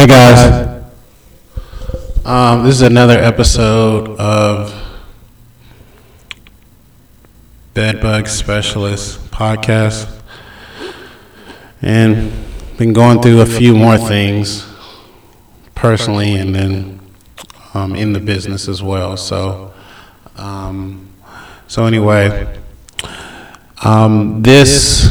Hey guys, um, this is another episode of Bedbug Specialist Podcast, and been going through a few more things personally, and then um, in the business as well. So, um, so anyway, um, this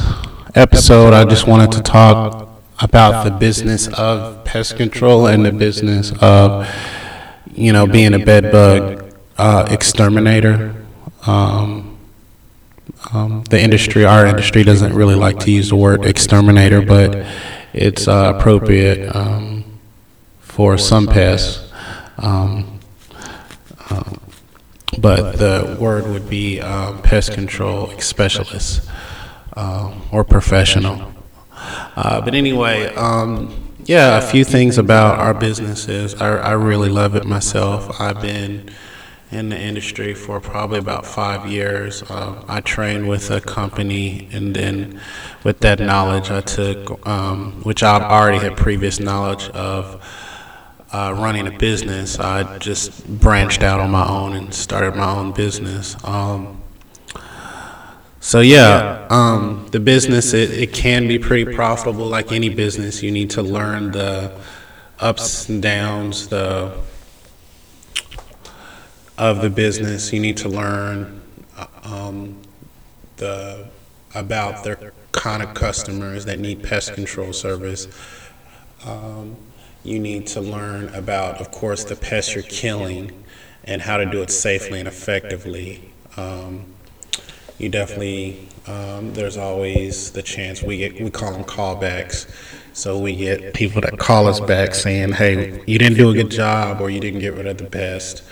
episode I just wanted to talk about the business of pest control and the business of, you know, being a bed bug uh, exterminator. Um, um, the industry, our industry, doesn't really like to use the word exterminator, but it's uh, appropriate um, for some pests. Um, um, but the word would be um, pest control specialist uh, or professional. Uh, but anyway, um, yeah, a few things about our businesses. I, I really love it myself. I've been in the industry for probably about five years. Uh, I trained with a company, and then with that knowledge, I took, um, which I already had previous knowledge of uh, running a business. I just branched out on my own and started my own business. Um, so yeah, um, the business it, it can be pretty profitable. Like any business, you need to learn the ups and downs the of the business. You need to learn um, the about their kind of customers that need pest control service. Um, you need to learn about, of course, the pests you're killing and how to do it safely and effectively. Um, you definitely um, there's always the chance we get we call them callbacks. So we get people that call us back saying hey you didn't do a good job or you didn't get rid of the best.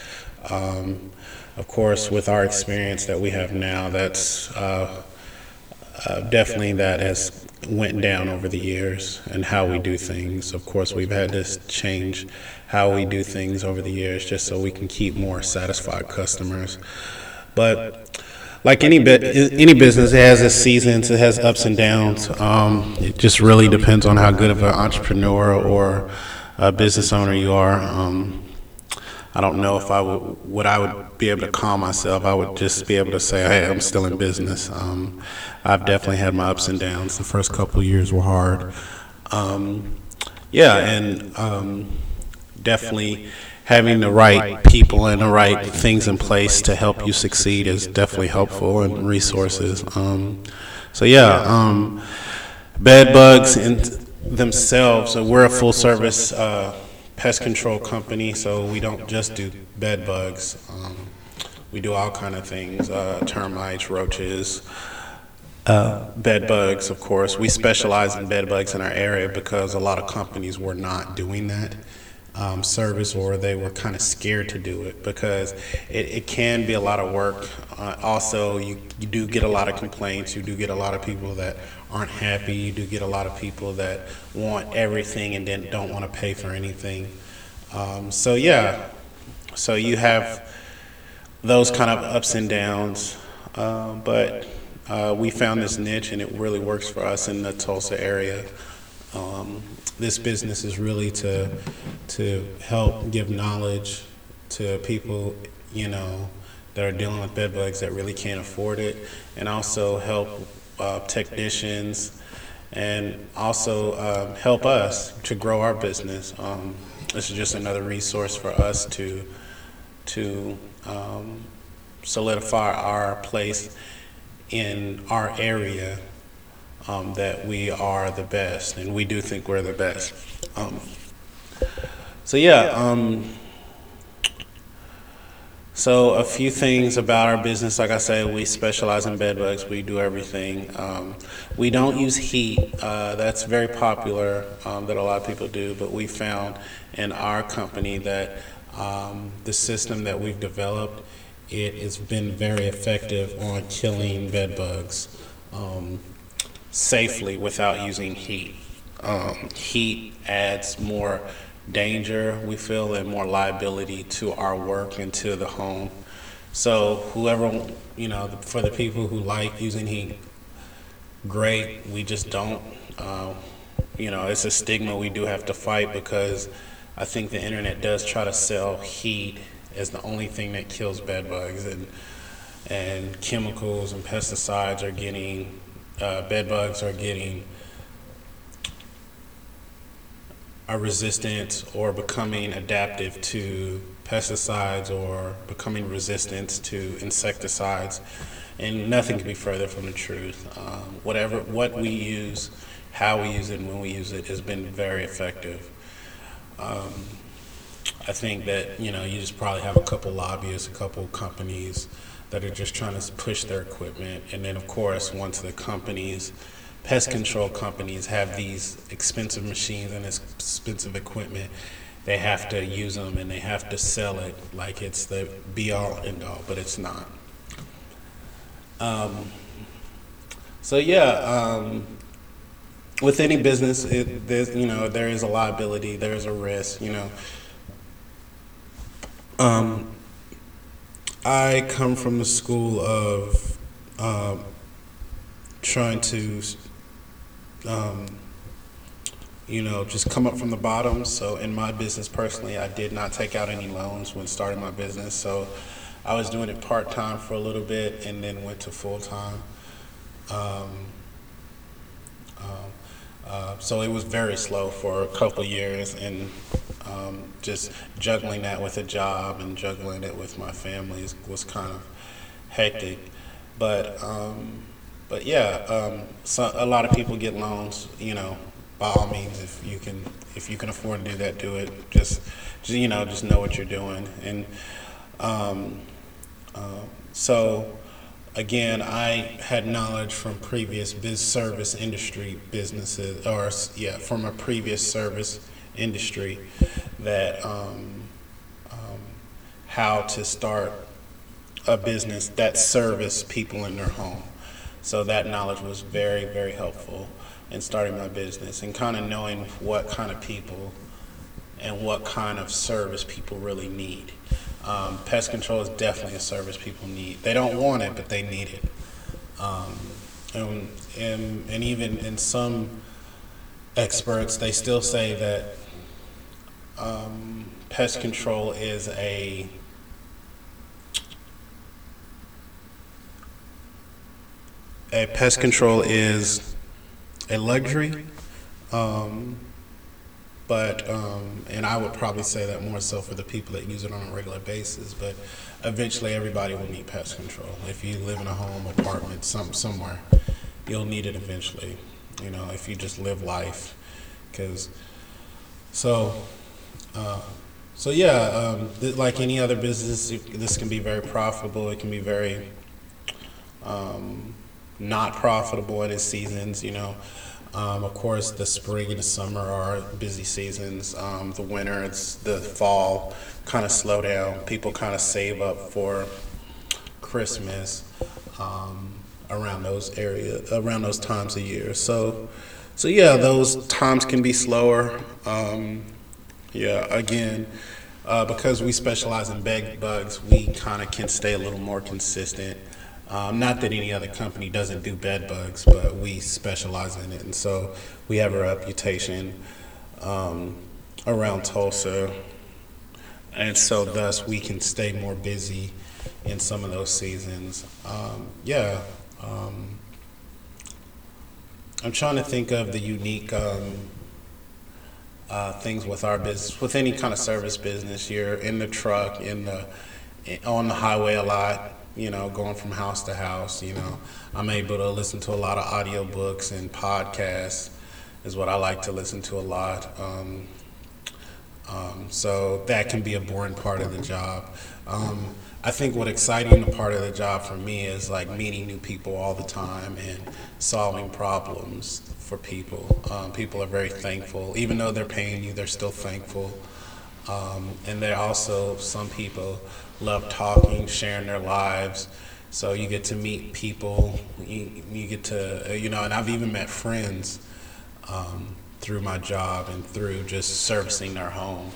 Um, of course with our experience that we have now that's uh, uh, definitely that has went down over the years and how we do things. Of course we've had to change how we do things over the years just so we can keep more satisfied customers. But like any bit, any business, it has its seasons, it has ups and downs. Um, it just really depends on how good of an entrepreneur or a business owner you are. Um, I don't know if I would, what I would be able to call myself. I would just be able to say, hey, I'm still in business. Um, I've definitely had my ups and downs. The first couple of years were hard. Um, yeah, and um, definitely having the right people and the right things in place to help you succeed is definitely helpful and resources. Um, so yeah, um, bed bugs in themselves. So we're a full service uh, pest control company. So we don't just do bed bugs. Um, we do all kind of things: uh, termites, roaches. Uh, bed bugs, of course. We specialize in bed bugs in our area because a lot of companies were not doing that um, service or they were kind of scared to do it because it, it can be a lot of work. Uh, also, you, you do get a lot of complaints. You do get a lot of people that aren't happy. You do get a lot of people that want everything and then don't want to pay for anything. Um, so, yeah, so you have those kind of ups and downs. Uh, but uh, we found this niche and it really works for us in the Tulsa area. Um, this business is really to to help give knowledge to people, you know, that are dealing with bed bugs that really can't afford it, and also help uh, technicians and also uh, help us to grow our business. Um, this is just another resource for us to to um, solidify our place in our area um, that we are the best, and we do think we're the best. Um, so yeah. Um, so a few things about our business. Like I said, we specialize in bed bugs. We do everything. Um, we don't use heat. Uh, that's very popular um, that a lot of people do. But we found in our company that um, the system that we've developed it has been very effective on killing bed bugs. Um, safely without using heat. Um, heat adds more danger, we feel, and more liability to our work and to the home. So, whoever, you know, for the people who like using heat, great. We just don't. Uh, you know, it's a stigma we do have to fight because I think the internet does try to sell heat as the only thing that kills bed bugs, and and chemicals and pesticides are getting, uh, bed bugs are getting are resistant or becoming adaptive to pesticides or becoming resistant to insecticides, and nothing can be further from the truth. Um, whatever what we use, how we use it, and when we use it has been very effective. Um, I think that you know you just probably have a couple lobbyists, a couple companies that are just trying to push their equipment, and then of course once the companies pest control companies have these expensive machines and expensive equipment, they have to use them and they have to sell it like it's the be all end all, but it's not. Um, so yeah, um, with any business, it, there's you know there is a liability, there is a risk. You know, um, I come from the school of um, trying to um, you know, just come up from the bottom. So in my business personally, I did not take out any loans when starting my business. So I was doing it part time for a little bit and then went to full time. Um, um, uh, so it was very slow for a couple years and um, just juggling that with a job and juggling it with my family was kind of hectic. But um, but yeah, um, so a lot of people get loans. You know, by all means, if you can, if you can afford to do that, do it. Just, just you know, just know what you're doing. And um, uh, so, again, I had knowledge from previous biz service industry businesses, or yeah, from a previous service industry, that um, um how to start a business that service people in their home. So that knowledge was very, very helpful in starting my business and kind of knowing what kind of people and what kind of service people really need. Um, pest control is definitely a service people need. They don't want it, but they need it. Um, and, and, and even in some experts, they still say that um, pest control is a a pest control is a luxury, um, but um, and I would probably say that more so for the people that use it on a regular basis. But eventually, everybody will need pest control. If you live in a home, apartment, some somewhere, you'll need it eventually. You know, if you just live life, because so. Uh, so yeah, um, th- like any other business, this can be very profitable. It can be very um, not profitable in its seasons. You know, um, of course, the spring and the summer are busy seasons. Um, the winter, it's the fall, kind of slow down. People kind of save up for Christmas um, around those area, around those times of year. So, so yeah, those times can be slower. Yeah, again. Uh, because we specialize in bed bugs, we kind of can stay a little more consistent. Um, not that any other company doesn't do bed bugs, but we specialize in it, and so we have a reputation um, around Tulsa, and so thus we can stay more busy in some of those seasons. Um, yeah, um, I'm trying to think of the unique um, uh, things with our business, with any kind of service business. You're in the truck, in the on the highway a lot you know, going from house to house. You know, I'm able to listen to a lot of audiobooks and podcasts is what I like to listen to a lot. Um, um, so that can be a boring part of the job. Um, I think what exciting part of the job for me is like meeting new people all the time and solving problems for people. Um, people are very thankful, even though they're paying you, they're still thankful. Um, and they're also some people love talking, sharing their lives. So you get to meet people. You, you get to, you know, and I've even met friends um, through my job and through just servicing their home.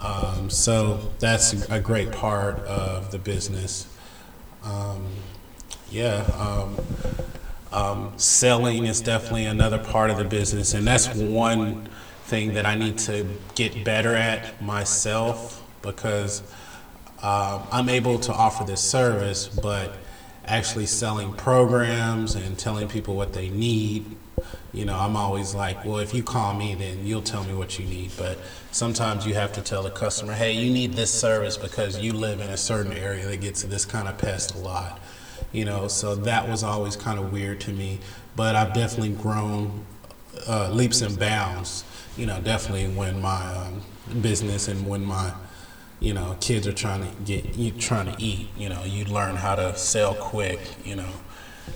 Um, so that's a great part of the business. Um, yeah. Um, Um, selling is definitely another part of the business, and that's one thing that I need to get better at myself because um, I'm able to offer this service, but actually selling programs and telling people what they need you know, I'm always like, well, if you call me, then you'll tell me what you need. But sometimes you have to tell the customer, hey, you need this service because you live in a certain area that gets this kind of pest a lot. You know, so that was always kind of weird to me. But I've definitely grown uh, leaps and bounds. You know, definitely when my um, business and when my you know kids are trying to get you trying to eat. You know, you learn how to sell quick. You know,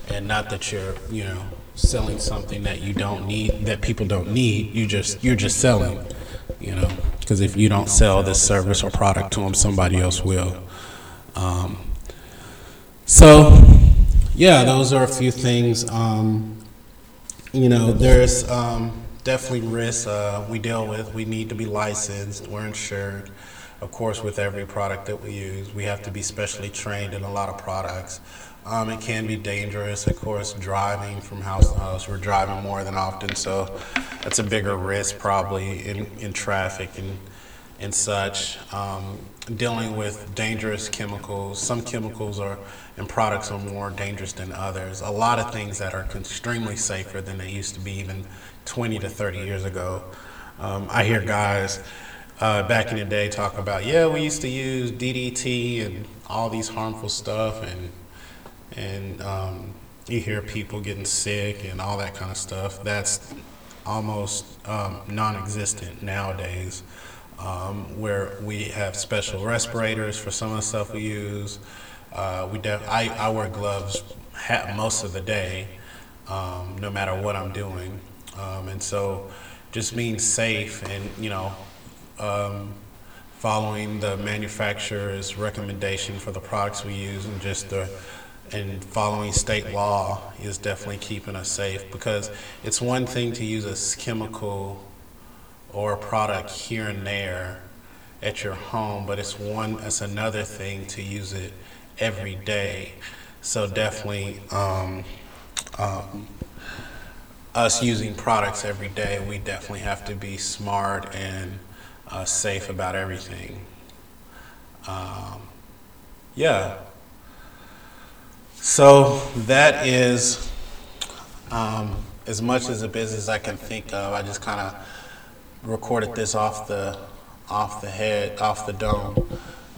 and not that you're you know selling something that you don't need, that people don't need. You just you're just selling, you know. Because if you don't sell this service or product to them, somebody else will. Um, so, yeah, those are a few things. Um, you know, there's um, definitely risks uh, we deal with. We need to be licensed. We're insured. Of course, with every product that we use, we have to be specially trained in a lot of products. Um, it can be dangerous, of course, driving from house to house. We're driving more than often, so that's a bigger risk probably in, in traffic and, and such. Um, dealing with dangerous chemicals. Some chemicals are and products are more dangerous than others. A lot of things that are extremely safer than they used to be even 20 to 30 years ago. Um, I hear guys uh, back in the day talk about, yeah, we used to use DDT and all these harmful stuff and and um, you hear people getting sick and all that kind of stuff. That's almost um, non-existent nowadays. Um, where we have special respirators for some of the stuff we use. Uh, we def- I, I wear gloves most of the day, um, no matter what I'm doing, um, and so just being safe and you know um, following the manufacturer's recommendation for the products we use and just the and following state law is definitely keeping us safe because it's one thing to use a chemical or a product here and there at your home, but it's one it's another thing to use it every day. So definitely um, um, us using products every day, we definitely have to be smart and uh, safe about everything. Um, yeah. So that is um, as much as a business I can think of. I just kind of recorded this off the off the head, off the dome.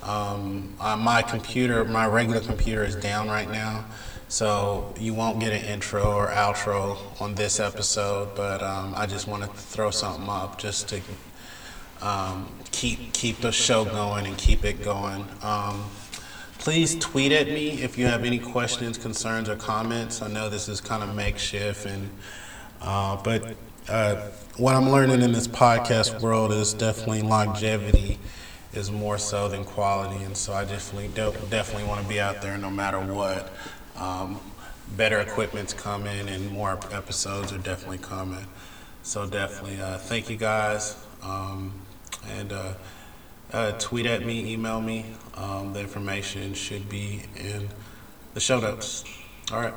Um, uh, my computer, my regular computer is down right now, so you won't get an intro or outro on this episode. But um, I just wanted to throw something up just to um, keep keep the show going and keep it going. Um, Please tweet at me if you have any questions, concerns, or comments. I know this is kind of makeshift, and uh, but uh, what I'm learning in this podcast world is definitely longevity is more so than quality, and so I definitely definitely want to be out there no matter what. Um, better equipment's coming, and more episodes are definitely coming. So definitely, uh, thank you guys, um, and. Uh, uh, tweet at me, email me. Um, the information should be in the show notes. All right.